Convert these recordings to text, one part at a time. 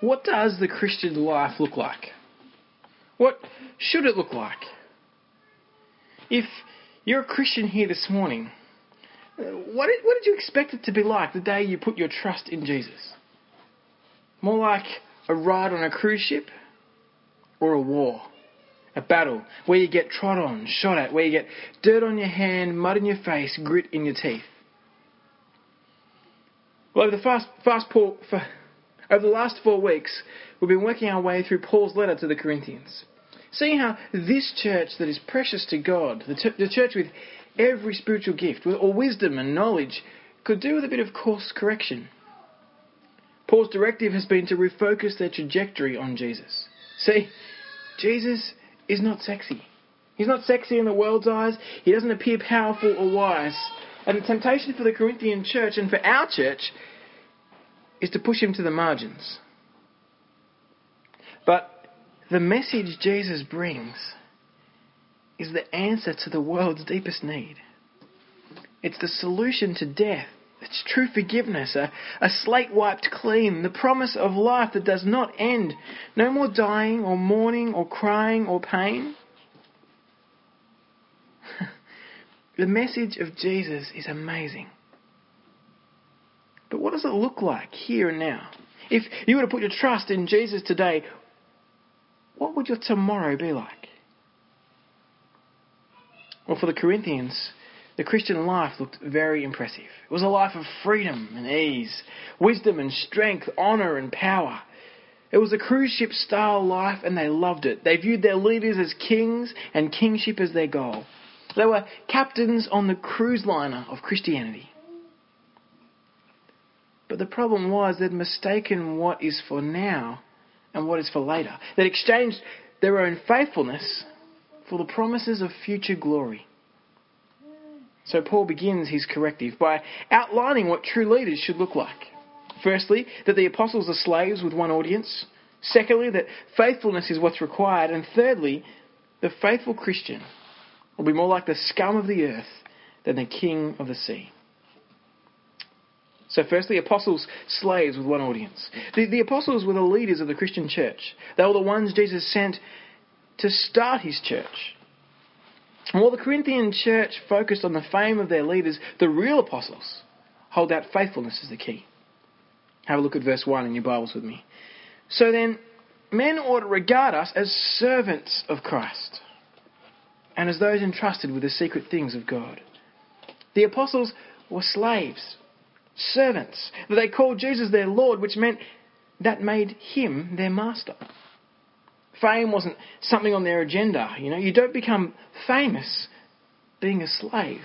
what does the Christian life look like? What should it look like? If you're a Christian here this morning, what did, what did you expect it to be like the day you put your trust in Jesus? More like a ride on a cruise ship or a war? A battle where you get trod on, shot at, where you get dirt on your hand, mud in your face, grit in your teeth. Well, over the fast, fast for, over the last four weeks, we've been working our way through Paul's letter to the Corinthians, seeing how this church that is precious to God, the, t- the church with every spiritual gift, with all wisdom and knowledge, could do with a bit of course correction. Paul's directive has been to refocus their trajectory on Jesus. See, Jesus is not sexy. He's not sexy in the world's eyes. He doesn't appear powerful or wise. And the temptation for the Corinthian church and for our church is to push him to the margins. But the message Jesus brings is the answer to the world's deepest need. It's the solution to death. It's true forgiveness, a, a slate wiped clean, the promise of life that does not end. No more dying or mourning or crying or pain. the message of Jesus is amazing. But what does it look like here and now? If you were to put your trust in Jesus today, what would your tomorrow be like? Well, for the Corinthians, the Christian life looked very impressive. It was a life of freedom and ease, wisdom and strength, honour and power. It was a cruise ship style life and they loved it. They viewed their leaders as kings and kingship as their goal. They were captains on the cruise liner of Christianity. But the problem was they'd mistaken what is for now and what is for later. They'd exchanged their own faithfulness for the promises of future glory. So Paul begins his corrective by outlining what true leaders should look like. Firstly, that the apostles are slaves with one audience. Secondly, that faithfulness is what's required. And thirdly, the faithful Christian will be more like the scum of the earth than the king of the sea. So, firstly, apostles, slaves with one audience. The, the apostles were the leaders of the Christian church. They were the ones Jesus sent to start his church. And while the Corinthian church focused on the fame of their leaders, the real apostles hold out faithfulness as the key. Have a look at verse 1 in your Bibles with me. So then, men ought to regard us as servants of Christ and as those entrusted with the secret things of God. The apostles were slaves servants. That they called Jesus their Lord, which meant that made him their master. Fame wasn't something on their agenda. You know, you don't become famous being a slave.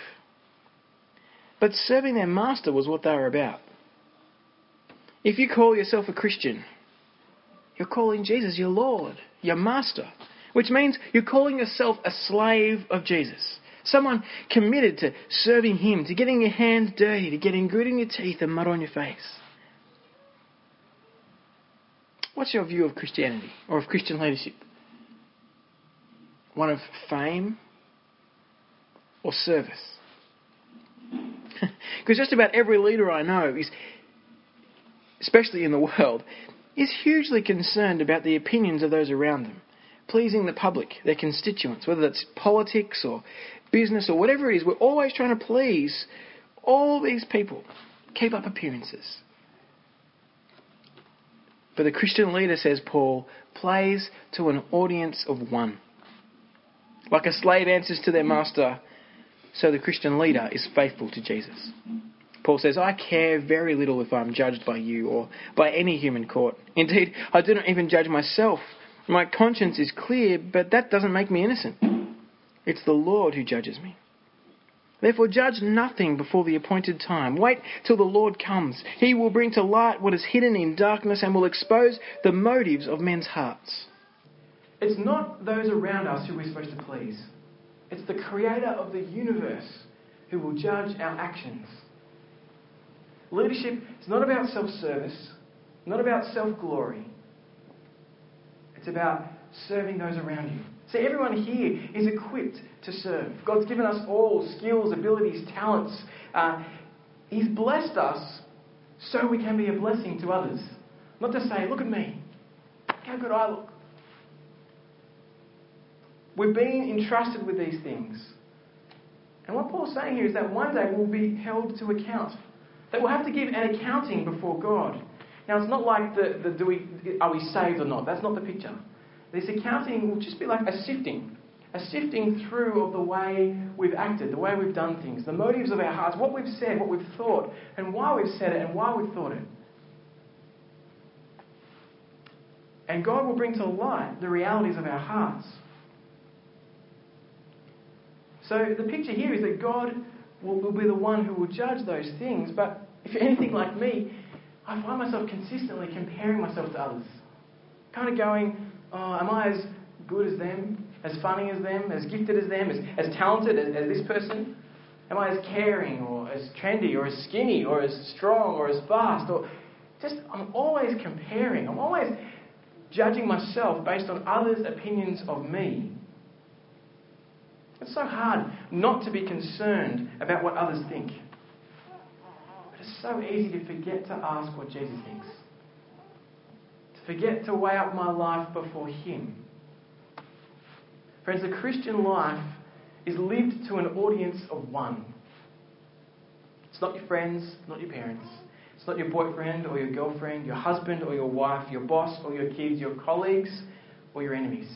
But serving their master was what they were about. If you call yourself a Christian, you're calling Jesus your Lord, your master, which means you're calling yourself a slave of Jesus. Someone committed to serving Him, to getting your hands dirty, to getting grit in your teeth and mud on your face. What's your view of Christianity or of Christian leadership? One of fame or service? Because just about every leader I know is, especially in the world, is hugely concerned about the opinions of those around them, pleasing the public, their constituents, whether that's politics or business or whatever it is, we're always trying to please all these people, keep up appearances. But the Christian leader, says Paul, plays to an audience of one. Like a slave answers to their master, so the Christian leader is faithful to Jesus. Paul says, I care very little if I'm judged by you or by any human court. Indeed, I do not even judge myself. My conscience is clear, but that doesn't make me innocent. It's the Lord who judges me. Therefore, judge nothing before the appointed time. Wait till the Lord comes. He will bring to light what is hidden in darkness and will expose the motives of men's hearts. It's not those around us who we're supposed to please, it's the Creator of the universe who will judge our actions. Leadership is not about self service, not about self glory. It's about serving those around you. See, everyone here is equipped to serve. God's given us all skills, abilities, talents. Uh, he's blessed us so we can be a blessing to others. Not to say, look at me, how good I look. We've been entrusted with these things. And what Paul's saying here is that one day we'll be held to account. That we'll have to give an accounting before God. Now, it's not like the, the do we, are we saved or not? That's not the picture. This accounting will just be like a sifting, a sifting through of the way we've acted, the way we've done things, the motives of our hearts, what we've said, what we've thought, and why we've said it and why we've thought it. And God will bring to light the realities of our hearts. So the picture here is that God will, will be the one who will judge those things. But if you're anything like me, I find myself consistently comparing myself to others. Kind of going, oh, am I as good as them? As funny as them? As gifted as them? As, as talented as, as this person? Am I as caring or as trendy or as skinny or as strong or as fast? Or just, I'm always comparing. I'm always judging myself based on others' opinions of me. It's so hard not to be concerned about what others think. It's so easy to forget to ask what Jesus thinks. To forget to weigh up my life before Him. Friends, the Christian life is lived to an audience of one. It's not your friends, not your parents. It's not your boyfriend or your girlfriend, your husband or your wife, your boss or your kids, your colleagues or your enemies.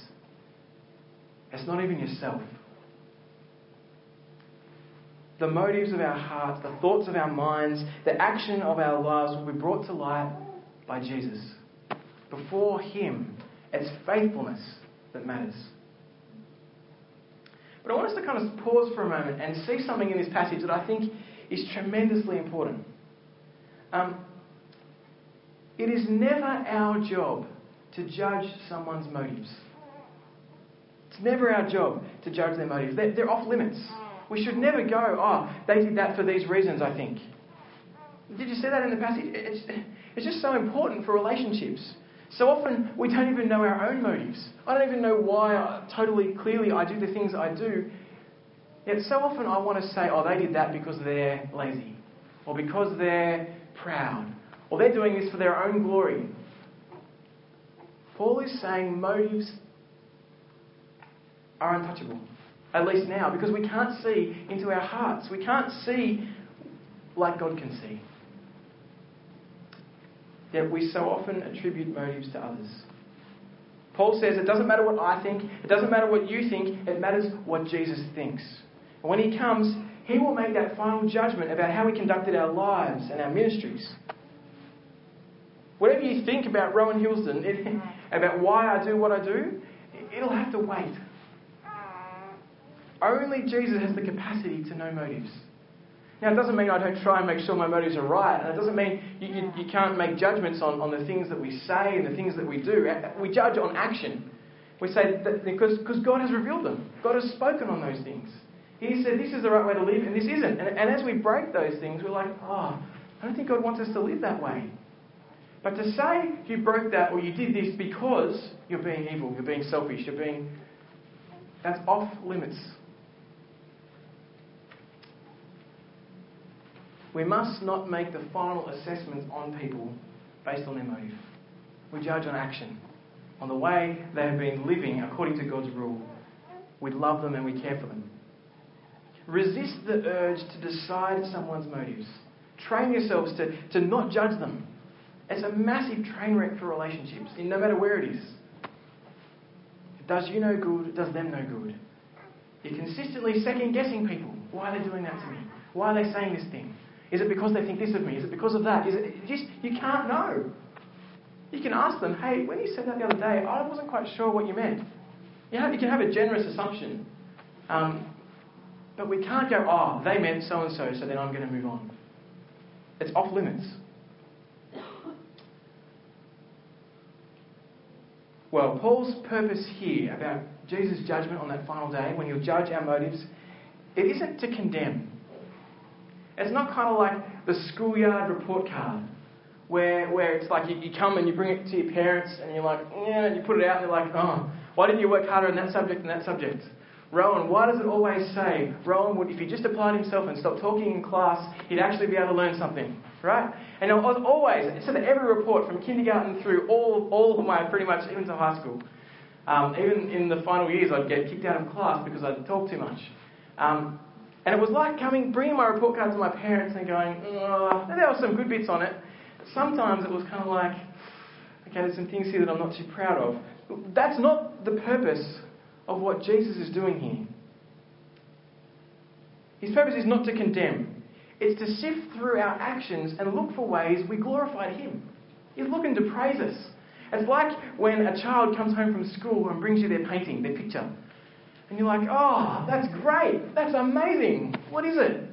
It's not even yourself the motives of our hearts, the thoughts of our minds, the action of our lives will be brought to light by Jesus. Before Him, it's faithfulness that matters. But I want us to kind of pause for a moment and see something in this passage that I think is tremendously important. Um, it is never our job to judge someone's motives. It's never our job to judge their motives. They're, they're off limits. We should never go, oh, they did that for these reasons, I think. Did you see that in the passage? It's, it's just so important for relationships. So often we don't even know our own motives. I don't even know why I, totally clearly I do the things I do. Yet so often I want to say, oh, they did that because they're lazy, or because they're proud, or they're doing this for their own glory. Paul is saying motives are untouchable at least now, because we can't see into our hearts. We can't see like God can see. Yet we so often attribute motives to others. Paul says it doesn't matter what I think, it doesn't matter what you think, it matters what Jesus thinks. And when he comes, he will make that final judgment about how we conducted our lives and our ministries. Whatever you think about Rowan Hilston, about why I do what I do, it'll have to wait only Jesus has the capacity to know motives. Now, it doesn't mean I don't try and make sure my motives are right, and it doesn't mean you, you, you, can't make judgments on, on the things that we say and the things that we do. We judge on action. We say that because, because God has revealed them, God has spoken on those things. He said this is the right way to live, and this isn't. And, and as we break those things, we're like, oh, I don't think God wants us to live that way. But to say you broke that or you did this because you're being evil, you're being selfish, you're being. That's off limits We must not make the final assessments on people based on their motive. We judge on action, on the way they have been living according to God's rule. We love them and we care for them. Resist the urge to decide someone's motives. Train yourselves to, to not judge them. It's a massive train wreck for relationships, no matter where it is. It does you no good, it does them no good. You're consistently second guessing people. Why are they doing that to me? Why are they saying this thing? Is it because they think this of me? Is it because of that? Is it just you can't know. You can ask them, hey, when you said that the other day, I wasn't quite sure what you meant. You, have, you can have a generous assumption. Um, but we can't go, oh, they meant so and so, so then I'm going to move on. It's off limits. Well, Paul's purpose here about Jesus' judgment on that final day, when he'll judge our motives, it isn't to condemn. It's not kind of like the schoolyard report card where, where it's like you, you come and you bring it to your parents and you're like, yeah, and you put it out and they're like, oh, why didn't you work harder in that subject and that subject? Rowan, why does it always say Rowan would, if he just applied himself and stopped talking in class, he'd actually be able to learn something? right? And always, so that every report from kindergarten through all, all of my, pretty much, even to high school, um, even in the final years, I'd get kicked out of class because I'd talk too much. Um, and it was like coming, bringing my report card to my parents and going, oh, there were some good bits on it. Sometimes it was kind of like, okay, there's some things here that I'm not too proud of. That's not the purpose of what Jesus is doing here. His purpose is not to condemn, it's to sift through our actions and look for ways we glorify Him. He's looking to praise us. It's like when a child comes home from school and brings you their painting, their picture. And you're like, oh, that's great. That's amazing. What is it?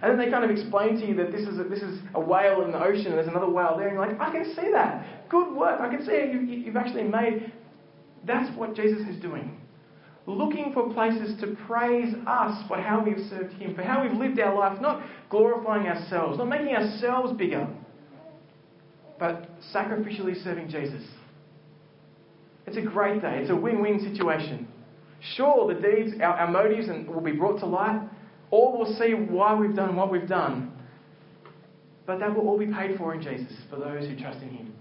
And then they kind of explain to you that this is a, this is a whale in the ocean and there's another whale there. And you're like, I can see that. Good work. I can see it. You, you've actually made. That's what Jesus is doing. Looking for places to praise us for how we've served Him, for how we've lived our life, not glorifying ourselves, not making ourselves bigger, but sacrificially serving Jesus. It's a great day. It's a win win situation. Sure, the deeds, our, our motives and will be brought to light. All will see why we've done what we've done. But that will all be paid for in Jesus for those who trust in Him.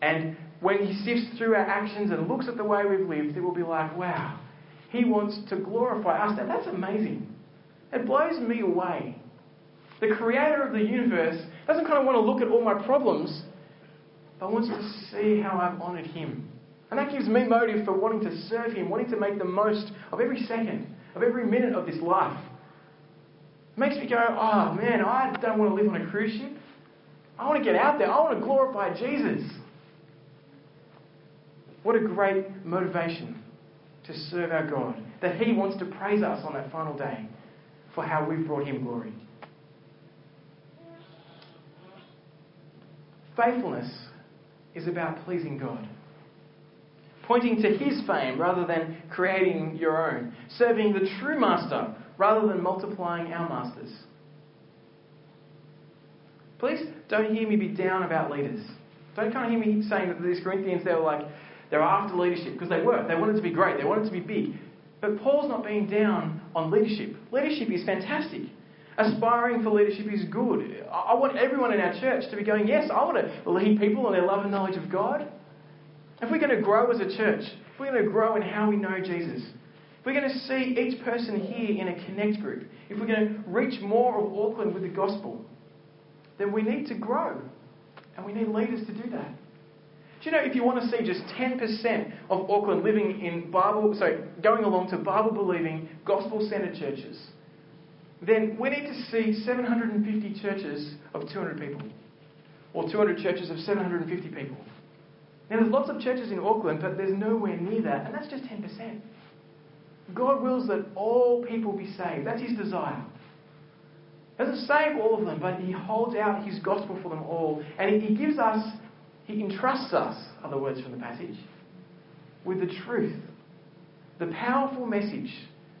And when He sifts through our actions and looks at the way we've lived, it will be like, wow, He wants to glorify us. Now, that's amazing. It blows me away. The creator of the universe doesn't kind of want to look at all my problems, but wants to see how I've honoured Him. And that gives me motive for wanting to serve Him, wanting to make the most of every second, of every minute of this life. It makes me go, oh man, I don't want to live on a cruise ship. I want to get out there. I want to glorify Jesus. What a great motivation to serve our God. That He wants to praise us on that final day for how we've brought Him glory. Faithfulness is about pleasing God pointing to his fame rather than creating your own, serving the true master rather than multiplying our masters. Please don't hear me be down about leaders. Don't kind of hear me saying that these Corinthians, they were like, they were after leadership, because they were. They wanted to be great, they wanted to be big. But Paul's not being down on leadership. Leadership is fantastic. Aspiring for leadership is good. I want everyone in our church to be going, yes, I want to lead people in their love and knowledge of God. If we're going to grow as a church, if we're going to grow in how we know Jesus, if we're going to see each person here in a connect group, if we're going to reach more of Auckland with the gospel, then we need to grow. And we need leaders to do that. Do you know if you want to see just 10% of Auckland living in Bible, sorry, going along to Bible believing, gospel centered churches, then we need to see 750 churches of 200 people, or 200 churches of 750 people. Now, there's lots of churches in Auckland, but there's nowhere near that, and that's just 10%. God wills that all people be saved. That's His desire. He doesn't save all of them, but He holds out His gospel for them all. And He gives us, He entrusts us, other words from the passage, with the truth. The powerful message.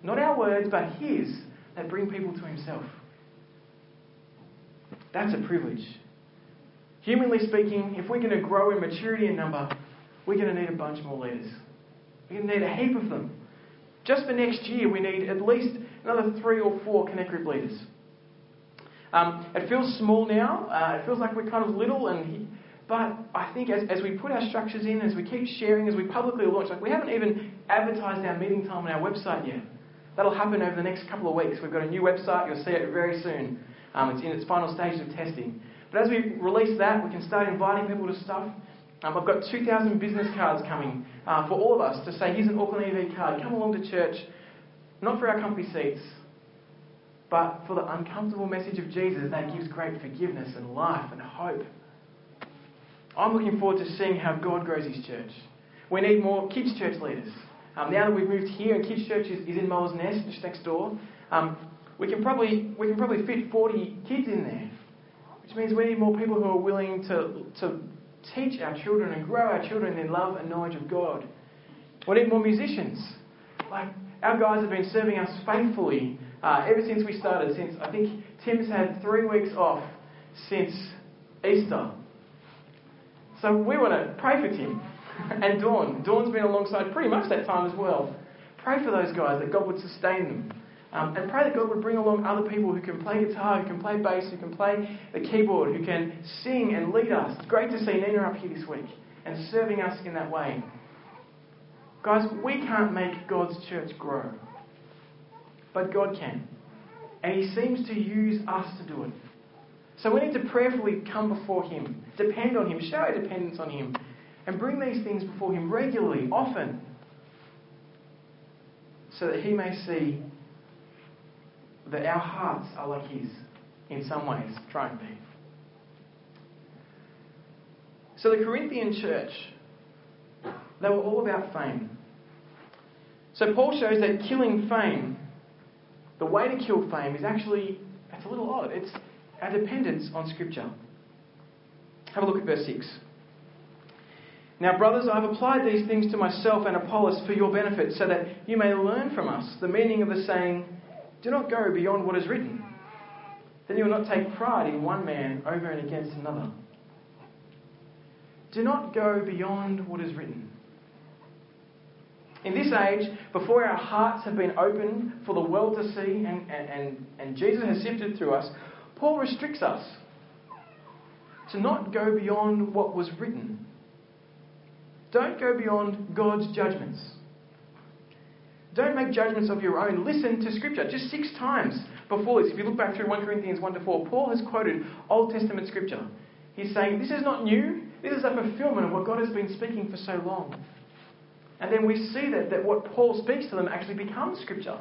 Not our words, but His, that bring people to Himself. That's a privilege. Humanly speaking, if we're going to grow in maturity and number, we're going to need a bunch more leaders. We're going to need a heap of them. Just for next year, we need at least another three or four Connect Group leaders. Um, it feels small now. Uh, it feels like we're kind of little, and but I think as, as we put our structures in, as we keep sharing, as we publicly launch, like we haven't even advertised our meeting time on our website yet. That'll happen over the next couple of weeks. We've got a new website. You'll see it very soon. Um, it's in its final stages of testing. But as we release that, we can start inviting people to stuff. Um, I've got 2,000 business cards coming uh, for all of us to say, here's an Auckland EV card. Come along to church, not for our comfy seats, but for the uncomfortable message of Jesus that gives great forgiveness and life and hope. I'm looking forward to seeing how God grows His church. We need more kids' church leaders. Um, now that we've moved here and kids' church is, is in Moles Nest, just next door, um, we can probably we can probably fit 40 kids in there. Which means we need more people who are willing to, to teach our children and grow our children in love and knowledge of God. We need more musicians. Like, our guys have been serving us faithfully uh, ever since we started. Since I think Tim's had three weeks off since Easter. So we want to pray for Tim and Dawn. Dawn's been alongside pretty much that time as well. Pray for those guys that God would sustain them. Um, and pray that God would bring along other people who can play guitar, who can play bass, who can play the keyboard, who can sing and lead us. It's great to see Nina up here this week and serving us in that way. Guys, we can't make God's church grow, but God can. And He seems to use us to do it. So we need to prayerfully come before Him, depend on Him, show our dependence on Him, and bring these things before Him regularly, often, so that He may see that our hearts are like His in some ways, try and be. So the Corinthian church, they were all about fame. So Paul shows that killing fame, the way to kill fame, is actually, it's a little odd. It's our dependence on Scripture. Have a look at verse 6. Now, brothers, I have applied these things to myself and Apollos for your benefit, so that you may learn from us the meaning of the saying, Do not go beyond what is written. Then you will not take pride in one man over and against another. Do not go beyond what is written. In this age, before our hearts have been opened for the world to see and, and, and, Jesus has sifted through us, Paul restricts us to not go beyond what was written. Don't go beyond God's judgments. Don't make judgments of your own. Listen to Scripture. Just six times before this, if you look back through 1 Corinthians 1 to 4, Paul has quoted Old Testament Scripture. He's saying, This is not new. This is a fulfillment of what God has been speaking for so long. And then we see that, that what Paul speaks to them actually becomes Scripture.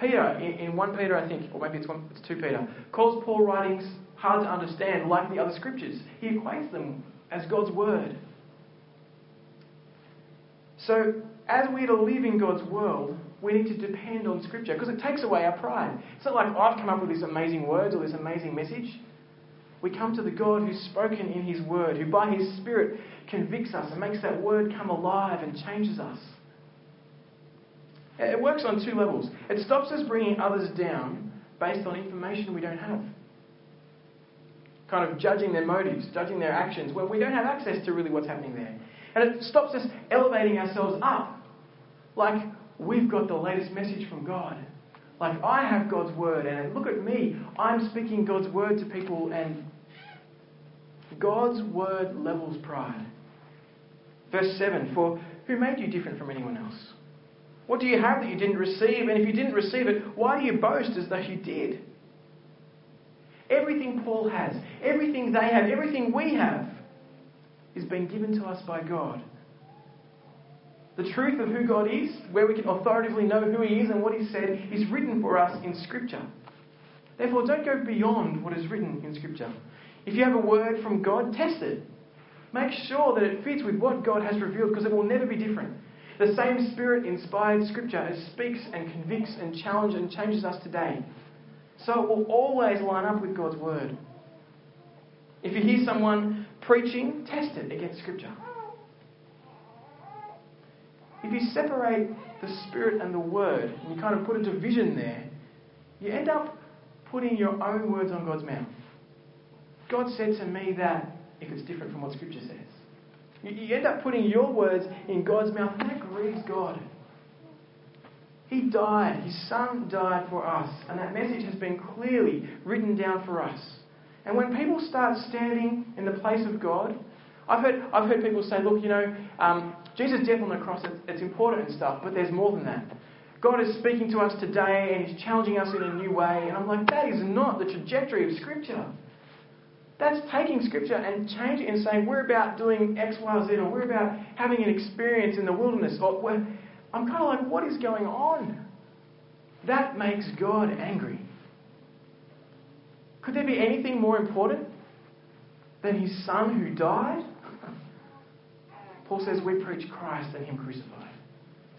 Peter, in, in 1 Peter, I think, or maybe it's, one, it's 2 Peter, calls Paul's writings hard to understand like the other Scriptures. He equates them as God's Word. So, as we are to live in God's world, we need to depend on Scripture because it takes away our pride. It's not like oh, I've come up with these amazing words or this amazing message. We come to the God who's spoken in His Word, who by His Spirit convicts us and makes that Word come alive and changes us. It works on two levels. It stops us bringing others down based on information we don't have. Kind of judging their motives, judging their actions, when we don't have access to really what's happening there. And it stops us elevating ourselves up. Like we've got the latest message from God. Like I have God's word, and look at me. I'm speaking God's word to people, and God's word levels pride. Verse 7 For who made you different from anyone else? What do you have that you didn't receive? And if you didn't receive it, why do you boast as though you did? Everything Paul has, everything they have, everything we have is being given to us by God. The truth of who God is, where we can authoritatively know who He is and what He said, is written for us in Scripture. Therefore, don't go beyond what is written in Scripture. If you have a word from God, test it. Make sure that it fits with what God has revealed because it will never be different. The same Spirit inspired Scripture as speaks and convicts and challenges and changes us today. So it will always line up with God's Word. If you hear someone preaching, test it against Scripture. If you separate the Spirit and the Word, and you kind of put a division there, you end up putting your own words on God's mouth. God said to me that if it's different from what Scripture says. You end up putting your words in God's mouth, and that grieves God. He died, His Son died for us, and that message has been clearly written down for us. And when people start standing in the place of God, I've heard, I've heard people say, look, you know, um, Jesus' death on the cross, it's, it's important and stuff, but there's more than that. God is speaking to us today and He's challenging us in a new way. And I'm like, that is not the trajectory of Scripture. That's taking Scripture and changing it and saying, we're about doing X, Y, Z, or we're about having an experience in the wilderness. Or I'm kind of like, what is going on? That makes God angry. Could there be anything more important than His Son who died? Paul says we preach Christ and Him crucified.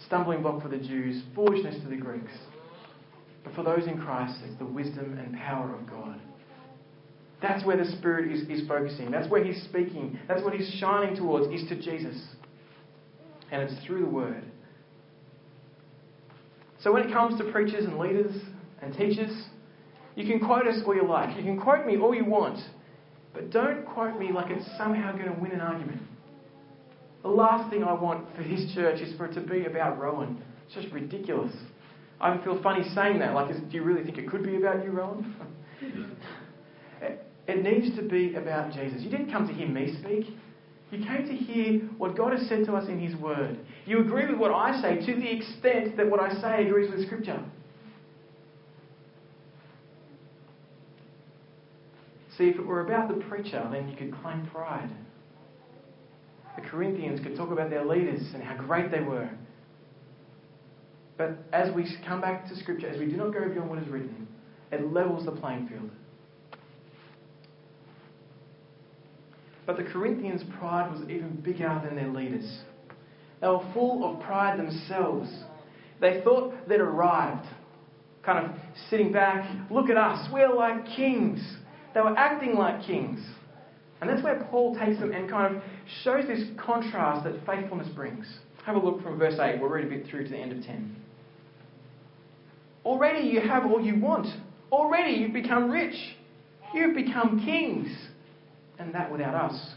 Stumbling block for the Jews, foolishness to the Greeks. But for those in Christ, it's the wisdom and power of God. That's where the Spirit is, is focusing. That's where He's speaking. That's what He's shining towards, is to Jesus. And it's through the Word. So when it comes to preachers and leaders and teachers, you can quote us all you like. You can quote me all you want. But don't quote me like it's somehow going to win an argument. The last thing I want for this church is for it to be about Rowan. It's just ridiculous. I feel funny saying that. Like, is, do you really think it could be about you, Rowan? it, it needs to be about Jesus. You didn't come to hear me speak. You came to hear what God has said to us in His Word. You agree with what I say to the extent that what I say agrees with Scripture. See, if it were about the preacher, then you could claim pride. The Corinthians could talk about their leaders and how great they were. But as we come back to Scripture, as we do not go beyond what is written, it levels the playing field. But the Corinthians' pride was even bigger than their leaders. They were full of pride themselves. They thought they'd arrived, kind of sitting back, look at us, we're like kings. They were acting like kings. And that's where Paul takes them and kind of shows this contrast that faithfulness brings. Have a look from verse 8. We'll read a bit through to the end of 10. Already you have all you want. Already you've become rich. You've become kings and that without us.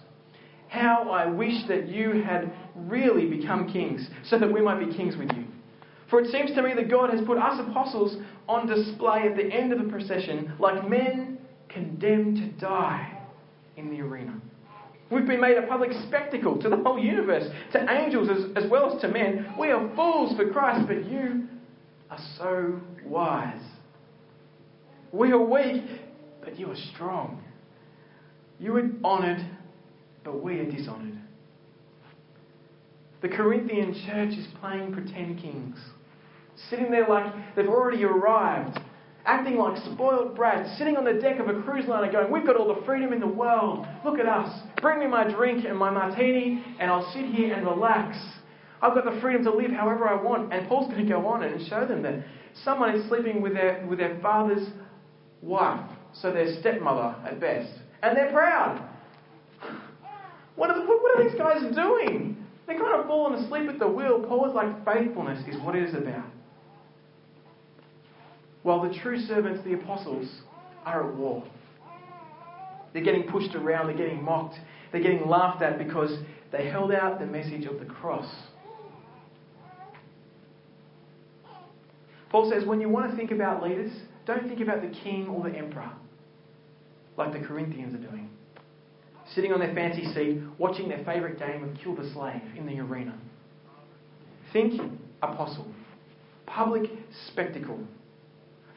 How I wish that you had really become kings, so that we might be kings with you. For it seems to me that God has put us apostles on display at the end of the procession, like men condemned to die in the arena. We've been made a public spectacle to the whole universe, to angels as, as well as to men. We are fools for Christ, but you are so wise. We are weak, but you are strong. You are honoured, but we are dishonoured. The Corinthian church is playing pretend kings, sitting there like they've already arrived, acting like spoiled brats, sitting on the deck of a cruise liner going, We've got all the freedom in the world. Look at us. Bring me my drink and my martini, and I'll sit here and relax. I've got the freedom to live however I want. And Paul's going to go on and show them that someone is sleeping with their, with their father's wife, so their stepmother at best and they're proud. What are, the, what are these guys doing? They're kind of falling asleep at the wheel. Paul is like, faithfulness is what it is about. While the true servants, the apostles, are at war. They're getting pushed around, they're getting mocked, they're getting laughed at because they held out the message of the cross. Paul says, when you want to think about leaders, don't think about the king or the emperor like the Corinthians are doing. Sitting on their fancy seat, watching their favourite game of Kill the Slave in the arena. Think apostle. Public spectacle.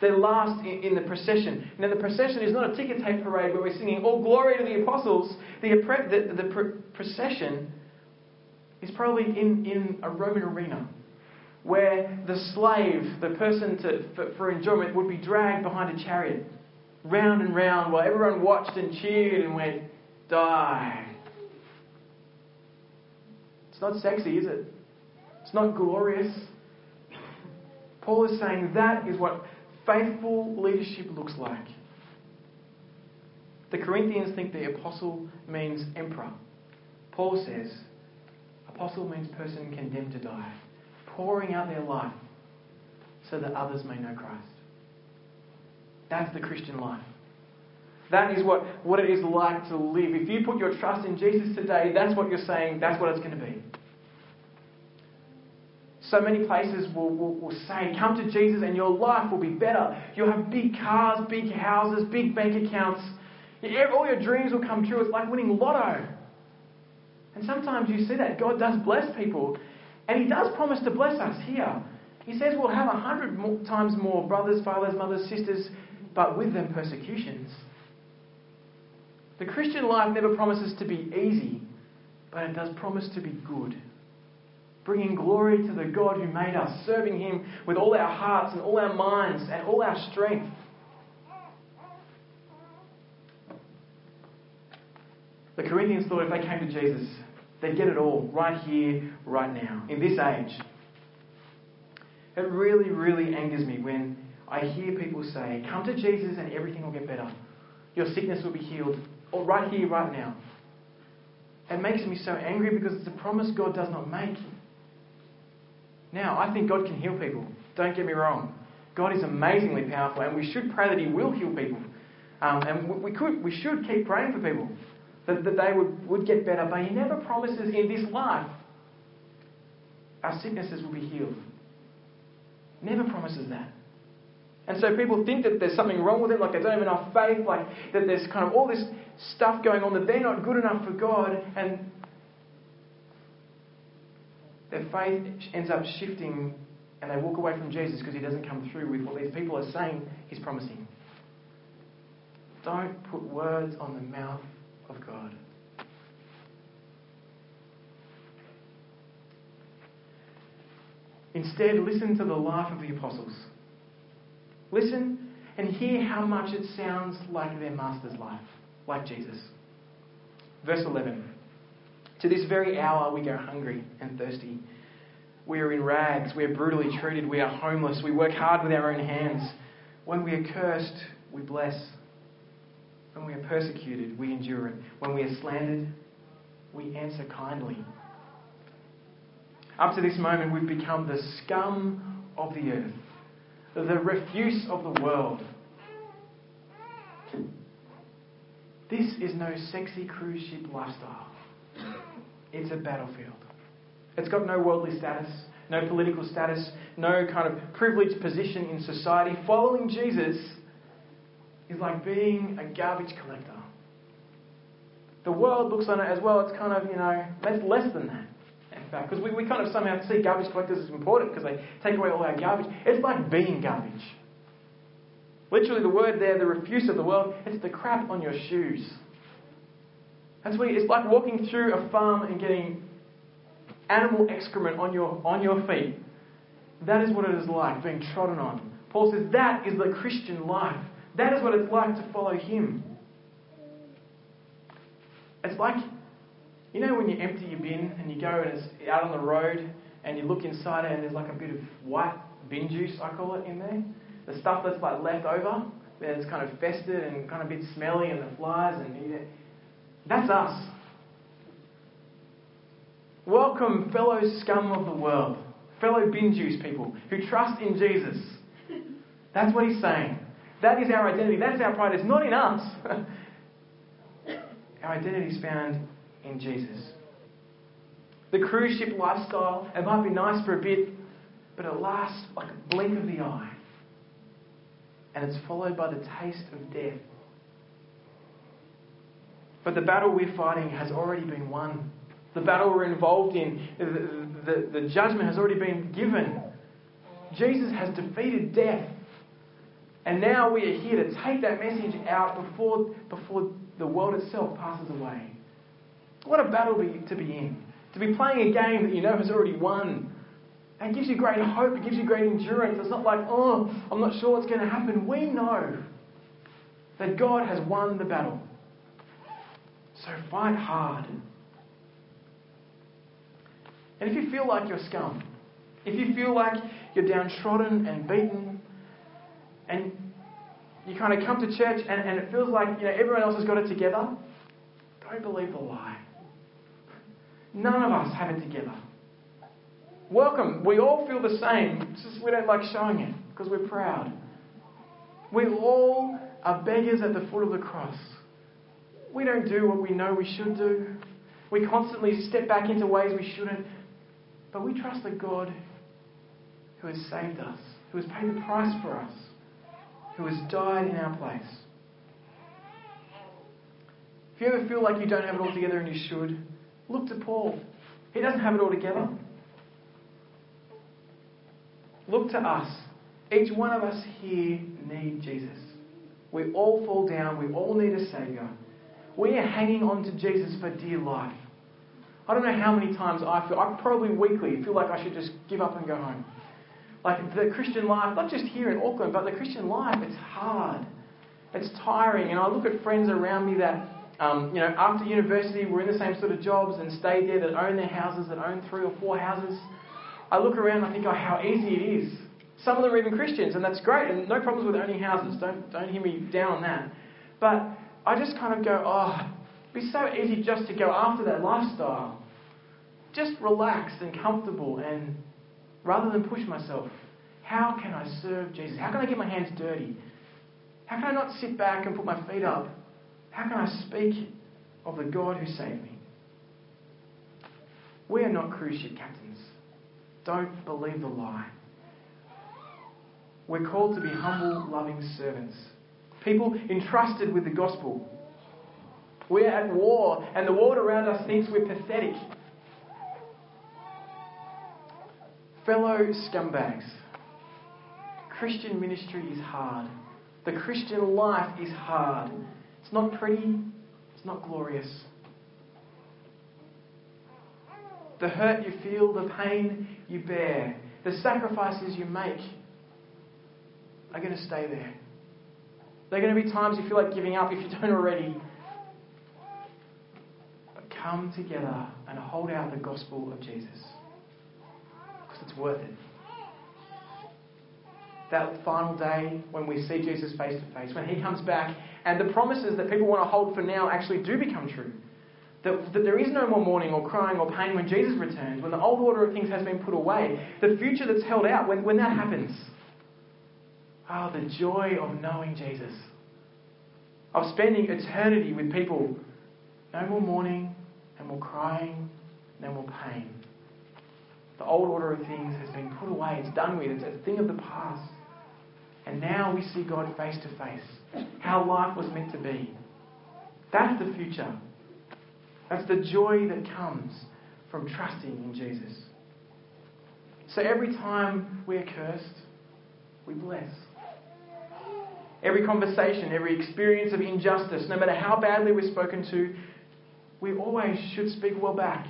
They're last in, in, the procession. Now, the procession is not a ticker tape parade where we're singing all glory to the apostles. The, the, the pr- procession is probably in, in a Roman arena where the slave, the person to, for, for enjoyment, would be dragged behind a chariot round and round while everyone watched and cheered and went, die. It's not sexy, is it? It's not glorious. Paul is saying that is what faithful leadership looks like. The Corinthians think the apostle means emperor. Paul says apostle means person condemned to die, pouring out their life so that others may know Christ. That's the Christian life. That is what, what it is like to live. If you put your trust in Jesus today, that's what you're saying, that's what it's going to be. So many places will, will, will say, Come to Jesus and your life will be better. You'll have big cars, big houses, big bank accounts. All your dreams will come true. It's like winning lotto. And sometimes you see that. God does bless people. And He does promise to bless us here. He says we'll have a hundred times more brothers, fathers, mothers, sisters, but with them persecutions. The Christian life never promises to be easy, but it does promise to be good. Bringing glory to the God who made us, serving Him with all our hearts and all our minds and all our strength. The Corinthians thought if they came to Jesus, they'd get it all right here, right now, in this age. It really, really angers me when I hear people say, Come to Jesus and everything will get better. Your sickness will be healed. Or right here, right now. It makes me so angry because it's a promise God does not make. Now, I think God can heal people. Don't get me wrong. God is amazingly powerful, and we should pray that He will heal people. Um, and we, could, we should keep praying for people that, that they would, would get better. But He never promises in this life our sicknesses will be healed. Never promises that. And so people think that there's something wrong with them, like they don't have enough faith, like that there's kind of all this stuff going on, that they're not good enough for God, and their faith ends up shifting and they walk away from Jesus because he doesn't come through with what these people are saying he's promising. Don't put words on the mouth of God. Instead, listen to the life of the apostles. Listen and hear how much it sounds like their master's life, like Jesus. Verse 11 To this very hour we go hungry and thirsty. We are in rags, we are brutally treated, we are homeless, we work hard with our own hands. When we are cursed, we bless. When we are persecuted, we endure it. When we are slandered, we answer kindly. Up to this moment, we've become the scum of the earth, the refuse of the world. This is no sexy cruise ship lifestyle. It's a battlefield. It's got no worldly status, no political status, no kind of privileged position in society. Following Jesus is like being a garbage collector. The world looks on it as well, it's kind of, you know, that's less than that. In fact, because we, we kind of somehow see garbage collectors as important because they take away all our garbage. It's like being garbage. Literally, the word there, the refuse of the world, it's the crap on your shoes. That's what it's like walking through a farm and getting animal excrement on your, on your feet. That is what it is like, being trodden on. Paul says that is the Christian life. That is what it's like to follow him. It's like, you know, when you empty your bin and you go and it's out on the road and you look inside it and there's like a bit of white bin juice, I call it, in there. The stuff that's like left over, that's kind of festered and kind of a bit smelly and the flies and that's us. Welcome, fellow scum of the world, fellow bin people who trust in Jesus. That's what he's saying. That is our identity. That's our pride. It's not in us. our identity is found in Jesus. The cruise ship lifestyle, it might be nice for a bit, but it lasts like a blink of the eye. And it's followed by the taste of death. But the battle we're fighting has already been won. The battle we're involved in, the, the, the judgment has already been given. Jesus has defeated death. And now we are here to take that message out before, before the world itself passes away. What a battle to be in. To be playing a game that you know has already won. It gives you great hope, it gives you great endurance. It's not like, oh, I'm not sure what's going to happen. We know that God has won the battle. So fight hard. And if you feel like you're scum, if you feel like you're downtrodden and beaten, and you kind of come to church and, and it feels like you know everyone else has got it together, don't believe the lie. None of us have it together. Welcome. We all feel the same. Just we don't like showing it because we're proud. We all are beggars at the foot of the cross. We don't do what we know we should do. We constantly step back into ways we shouldn't. But we trust the God who has saved us, who has paid the price for us, who has died in our place. If you ever feel like you don't have it all together and you should, look to Paul. He doesn't have it all together. Look to us. Each one of us here need Jesus. We all fall down. We all need a Saviour. We are hanging on to Jesus for dear life. I don't know how many times I feel, I probably weekly feel like I should just give up and go home. Like the Christian life, not just here in Auckland, but the Christian life, it's hard. It's tiring. And I look at friends around me that, um, you know, after university were in the same sort of jobs and stayed there, that own their houses, that own three or four houses. I look around and I think, oh, how easy it is. Some of them are even Christians, and that's great, and no problems with owning houses. Don't, don't hear me down on that. But I just kind of go, oh, it'd be so easy just to go after that lifestyle just relaxed and comfortable and rather than push myself, how can I serve Jesus? How can I get my hands dirty? How can I not sit back and put my feet up? How can I speak of the God who saved me? We are not cruise ship captains. Don't believe the lie. we're called to be humble, loving servants. People entrusted with the gospel. We're at war, and the world around us thinks we're pathetic. Fellow scumbags, Christian ministry is hard. The Christian life is hard. It's not pretty, it's not glorious. The hurt you feel, the pain you bear, the sacrifices you make are going to stay there. There are going to be times you feel like giving up if you don't already. But come together and hold out the gospel of Jesus. Because it's worth it. That final day when we see Jesus face to face, when he comes back, and the promises that people want to hold for now actually do become true. That, that, there is no more mourning or crying or pain when Jesus returns, when the old order of things has been put away. The future that's held out, when, when that happens, Oh, the joy of knowing Jesus, of spending eternity with people. No more mourning, no more crying, no more pain. The old order of things has been put away, it's done with, it's a thing of the past. And now we see God face to face, how life was meant to be. That's the future. That's the joy that comes from trusting in Jesus. So every time we're cursed, we bless. Every conversation, every experience of injustice, no matter how badly we're spoken to, we always should speak well back.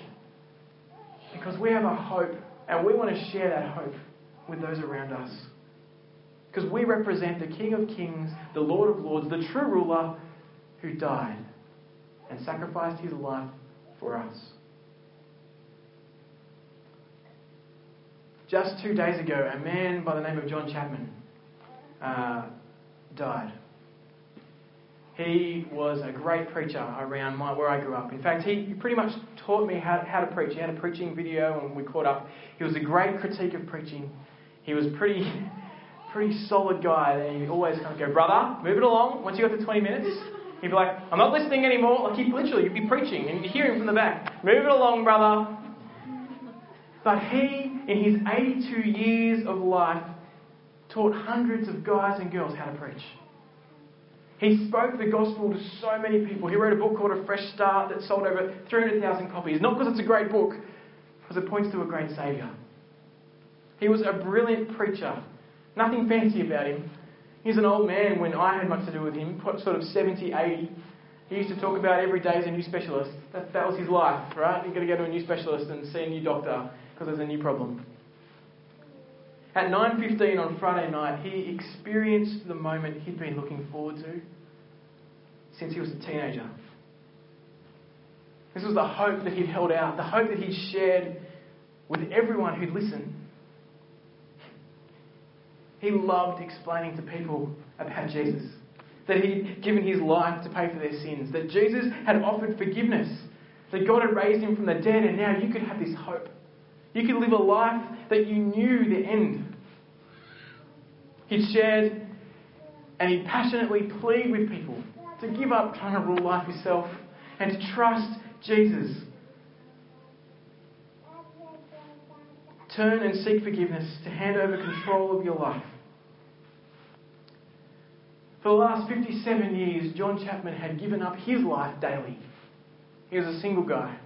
Because we have a hope, and we want to share that hope with those around us. Because we represent the King of Kings, the Lord of Lords, the true ruler who died and sacrificed his life for us. Just two days ago, a man by the name of John Chapman uh, died. He was a great preacher around my, where I grew up. In fact, he pretty much taught me how, how to preach. He had a preaching video and we caught up. He was a great critique of preaching. He was pretty, pretty solid guy. And he'd always kind of go, brother, move it along. Once you got to 20 minutes, he'd be like, I'm not listening anymore. Like he'd literally, he'd be preaching and you'd hear him from the back. Move it along, brother. But he, in his 82 years of life, taught hundreds of guys and girls how to preach. He spoke the gospel to so many people. He wrote a book called A Fresh Start that sold over 300,000 copies. Not because it's a great book, because it points to a great Saviour. He was a brilliant preacher. Nothing fancy about him. He's an old man when I had much to do with him, sort of 70, 80. He used to talk about every day as a new specialist. That, that was his life, right? You've got to go to a new specialist and see a new doctor because there's a new problem. At 9.15 on Friday night, he experienced the moment he'd been looking forward to since he was a teenager. This was the hope that he'd held out, the hope that he'd shared with everyone who'd listen. He loved explaining to people about Jesus, that he'd given his life to pay for their sins, that Jesus had offered forgiveness, that God had raised him from the dead, and now you could have this hope. You could live a life that you knew the end. He shared and he passionately pleaded with people to give up trying to rule life yourself and to trust Jesus. Turn and seek forgiveness, to hand over control of your life. For the last 57 years, John Chapman had given up his life daily. He was a single guy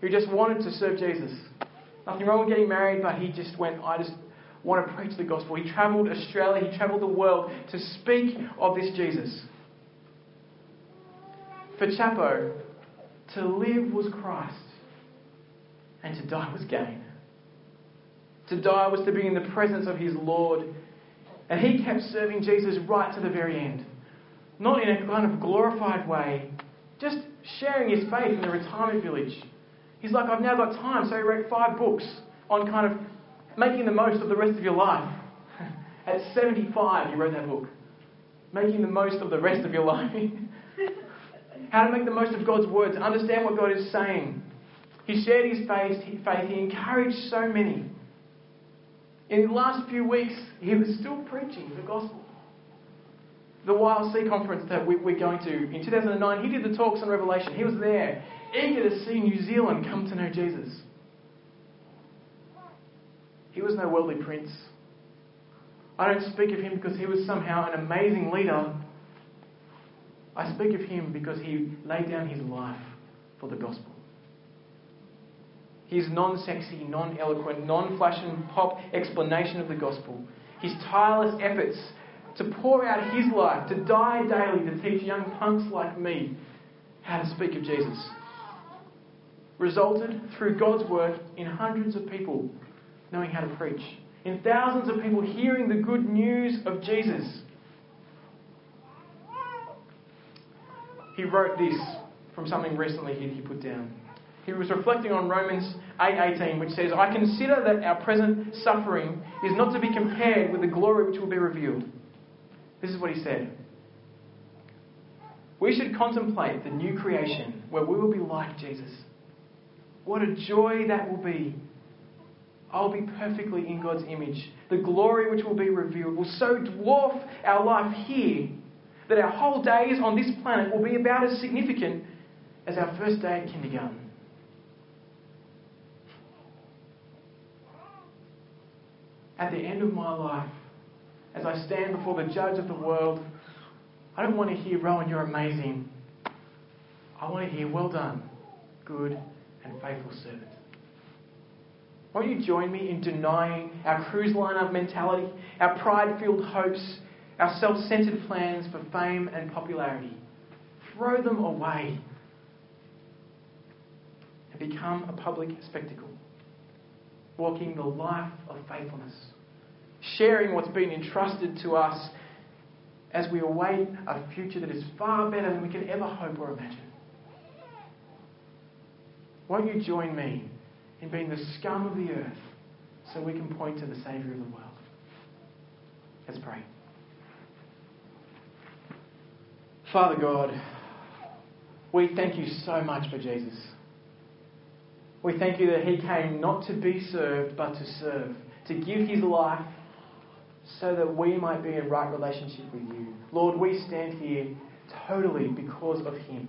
who just wanted to serve Jesus. Nothing wrong with getting married, but he just went, I just want to preach the gospel. He travelled Australia, he travelled the world to speak of this Jesus. For Chapo, to live was Christ, and to die was gain. To die was to be in the presence of his Lord. And he kept serving Jesus right to the very end. Not in a kind of glorified way, just sharing his faith in the retirement village He's like, I've now got time. So he wrote five books on kind of making the most of the rest of your life. At 75, he wrote that book. Making the most of the rest of your life. How to make the most of God's words, understand what God is saying. He shared his faith, faith. He encouraged so many. In the last few weeks, he was still preaching the gospel. The YLC conference that we, are going to in 2009, he did the talks on Revelation. He was there eager to see New Zealand come to know Jesus. He was no worldly prince. I don't speak of him because he was somehow an amazing leader. I speak of him because he laid down his life for the gospel. His non sexy, non eloquent, non flash and pop explanation of the gospel, his tireless efforts to pour out his life, to die daily to teach young punks like me how to speak of Jesus, resulted through God's work in hundreds of people knowing how to preach, in thousands of people hearing the good news of Jesus. He wrote this from something recently he put down. He was reflecting on Romans 8:18 which says, "I consider that our present suffering is not to be compared with the glory which will be revealed." This is what he said. We should contemplate the new creation where we will be like Jesus. What a joy that will be. I'll be perfectly in God's image. The glory which will be revealed will so dwarf our life here that our whole days on this planet will be about as significant as our first day at kindergarten. At the end of my life, as I stand before the judge of the world, I don't want to hear, Rowan, you're amazing. I want to hear, well done, good and faithful servant. Won't you join me in denying our cruise liner mentality, our pride filled hopes, our self centered plans for fame and popularity? Throw them away and become a public spectacle, walking the life of faithfulness sharing what's been entrusted to us as we await a future that is far better than we can ever hope or imagine. Won't you join me in being the scum of the earth so we can point to the Saviour of the world? Let's pray. Father God, we thank you so much for Jesus. We thank you that he came not to be served, but to serve, to give his life so that we might be in right relationship with you. Lord, we stand here totally because of Him.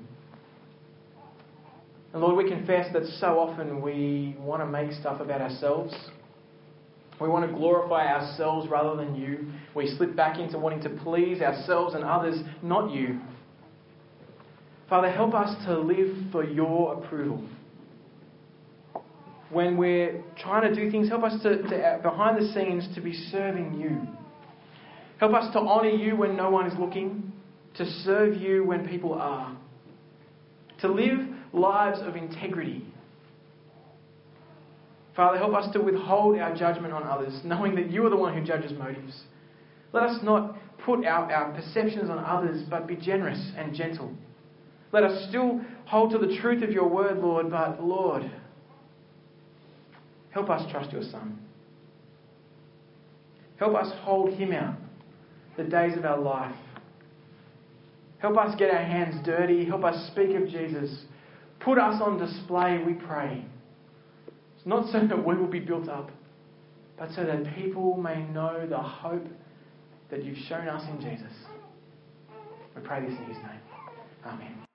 And Lord, we confess that so often we want to make stuff about ourselves. We want to glorify ourselves rather than you. We slip back into wanting to please ourselves and others, not you. Father, help us to live for your approval when we're trying to do things, help us to, to, uh, behind the scenes to be serving you. Help us to honour you when no one is looking, to serve you when people are, to live lives of integrity. Father, help us to withhold our judgment on others, knowing that you are the one who judges motives. Let us not put out our perceptions on others, but be generous and gentle. Let us still hold to the truth of your word, Lord, but Lord, Help us trust your Son. Help us hold him out the days of our life. Help us get our hands dirty. Help us speak of Jesus. Put us on display, we pray. It's not so that we will be built up, but so that people may know the hope that you've shown us in Jesus. We pray this in his name. Amen.